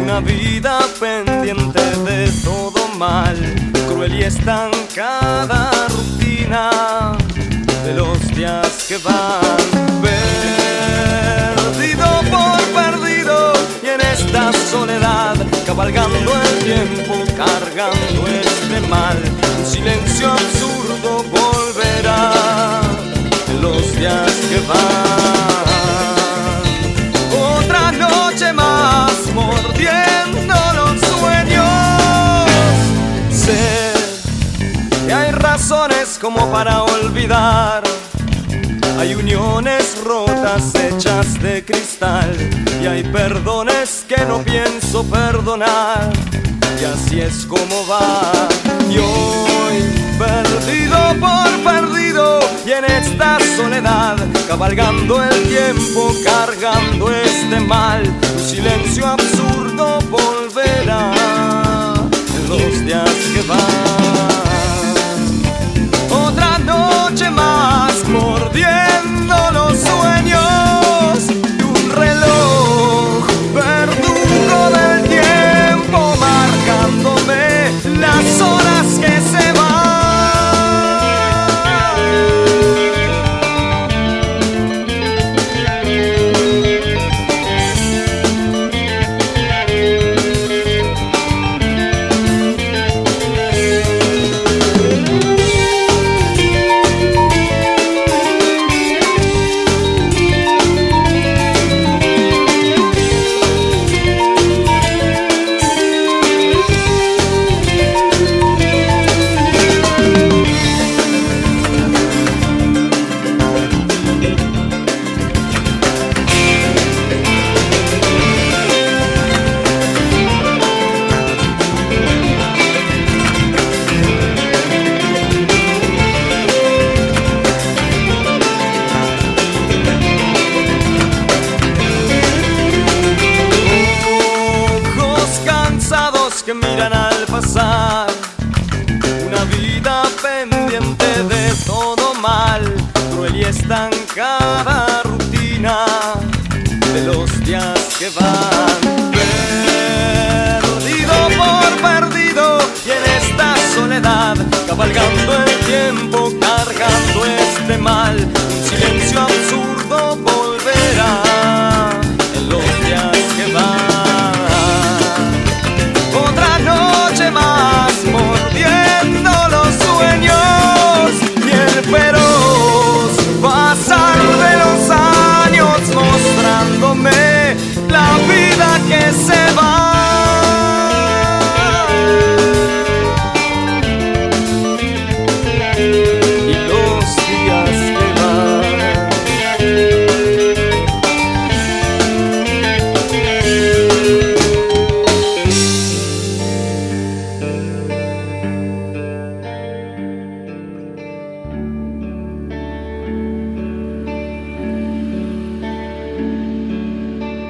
Una vida pendiente de todo mal, cruel y estancada rutina de los días que van. Perdido por perdido y en esta soledad, cabalgando el tiempo, cargando este mal, un silencio absurdo volverá en los días que van. Los sueños. Sé que hay razones como para olvidar. Hay uniones rotas hechas de cristal y hay perdones que no pienso perdonar. Y así es como va. Y hoy, perdido por perdido, y en esta soledad, cabalgando el tiempo, cargando este mal, un silencio absurdo en los que miran al pasar. Una vida pendiente de todo mal. Cruel y estancada rutina de los días que van. Perdido por perdido y en esta soledad, cabalgando el tiempo, que se